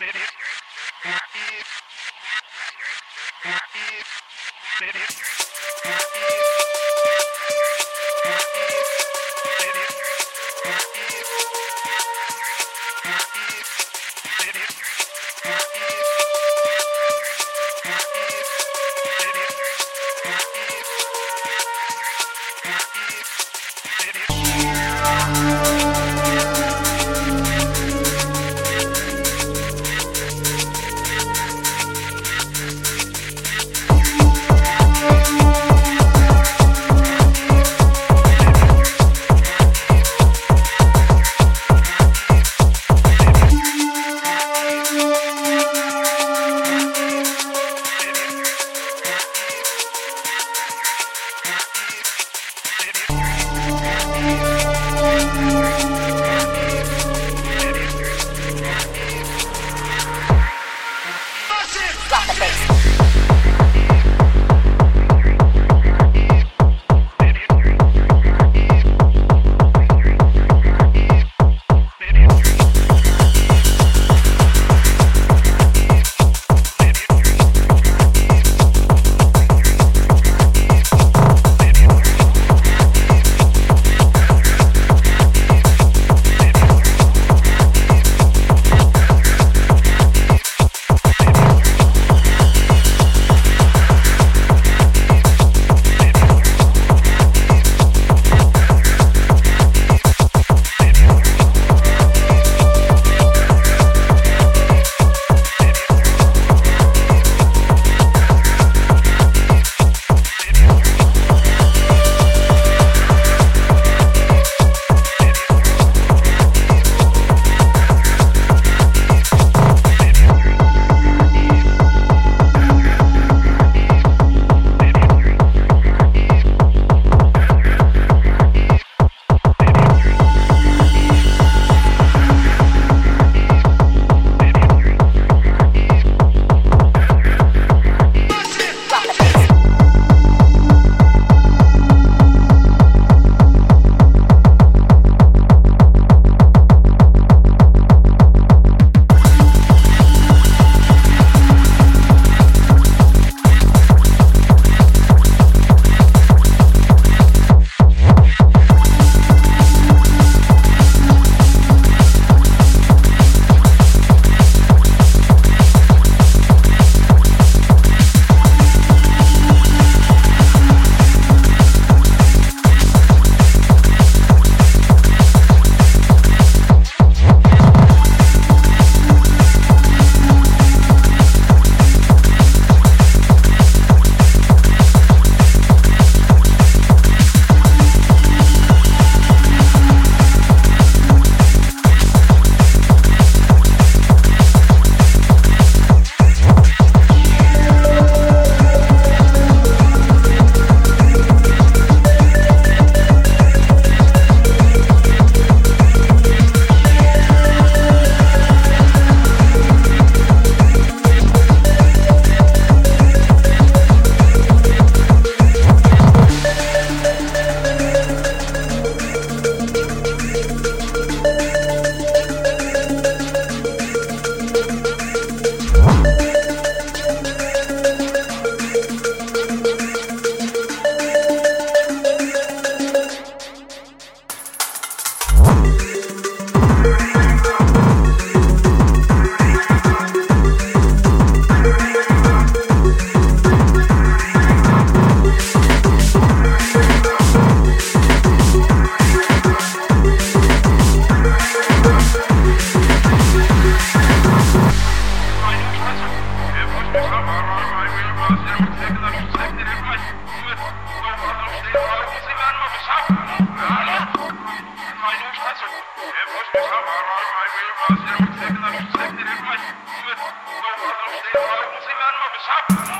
Not Thank